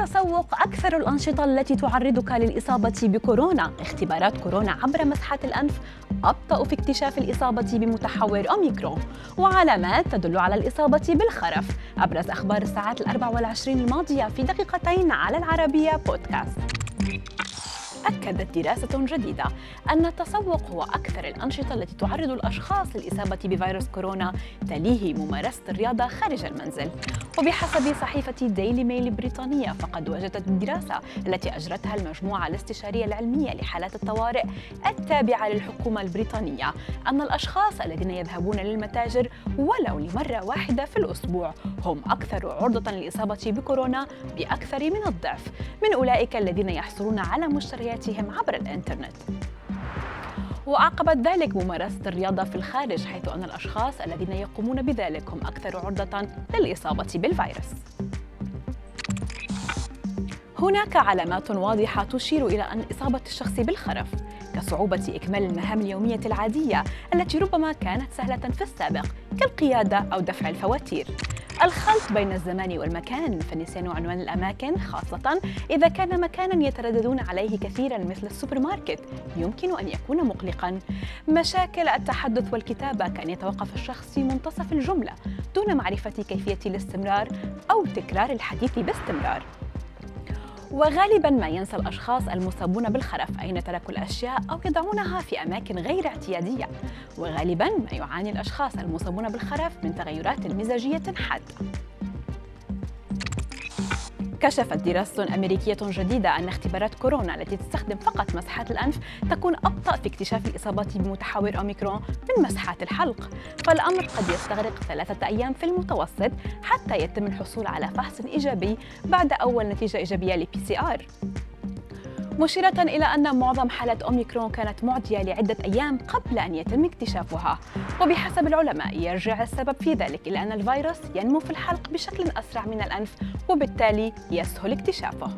التسوق أكثر الأنشطة التي تعرضك للإصابة بكورونا. اختبارات كورونا عبر مسحات الأنف أبطأ في اكتشاف الإصابة بمتحور أوميكرون وعلامات تدل على الإصابة بالخرف. أبرز أخبار الساعات الأربع والعشرين الماضية في دقيقتين على العربية بودكاست. أكدت دراسة جديدة أن التسوق هو أكثر الأنشطة التي تعرض الأشخاص للإصابة بفيروس كورونا تليه ممارسة الرياضة خارج المنزل. وبحسب صحيفة ديلي ميل البريطانية فقد وجدت الدراسة التي أجرتها المجموعة الاستشارية العلمية لحالات الطوارئ التابعة للحكومة البريطانية أن الأشخاص الذين يذهبون للمتاجر ولو لمرة واحدة في الأسبوع هم أكثر عرضة للإصابة بكورونا بأكثر من الضعف. من أولئك الذين يحصلون على مشترياتهم عبر الإنترنت. وعقبت ذلك ممارسة الرياضة في الخارج حيث أن الأشخاص الذين يقومون بذلك هم أكثر عرضة للإصابة بالفيروس. هناك علامات واضحة تشير إلى أن إصابة الشخص بالخرف كصعوبة إكمال المهام اليومية العادية التي ربما كانت سهلة في السابق كالقيادة أو دفع الفواتير. الخلط بين الزمان والمكان فنسيان عنوان الأماكن خاصة إذا كان مكانا يترددون عليه كثيرا مثل السوبر ماركت يمكن أن يكون مقلقا. مشاكل التحدث والكتابة كأن يتوقف الشخص في منتصف الجملة دون معرفة كيفية الاستمرار أو تكرار الحديث باستمرار. وغالبا ما ينسى الأشخاص المصابون بالخرف أين تركوا الأشياء أو يضعونها في أماكن غير اعتيادية. وغالبا ما يعاني الأشخاص المصابون بالخرف من تغيرات مزاجية حادة. كشفت دراسة أمريكية جديدة أن اختبارات كورونا التي تستخدم فقط مسحات الأنف تكون أبطأ في اكتشاف الإصابات بمتحور أوميكرون من مسحات الحلق. فالأمر قد يستغرق ثلاثة أيام في المتوسط حتى يتم الحصول على فحص إيجابي بعد أول نتيجة إيجابية ل PCR مشيرة إلى أن معظم حالات أوميكرون كانت معدية لعدة أيام قبل أن يتم اكتشافها. وبحسب العلماء يرجع السبب في ذلك إلى أن الفيروس ينمو في الحلق بشكل أسرع من الأنف وبالتالي يسهل اكتشافه.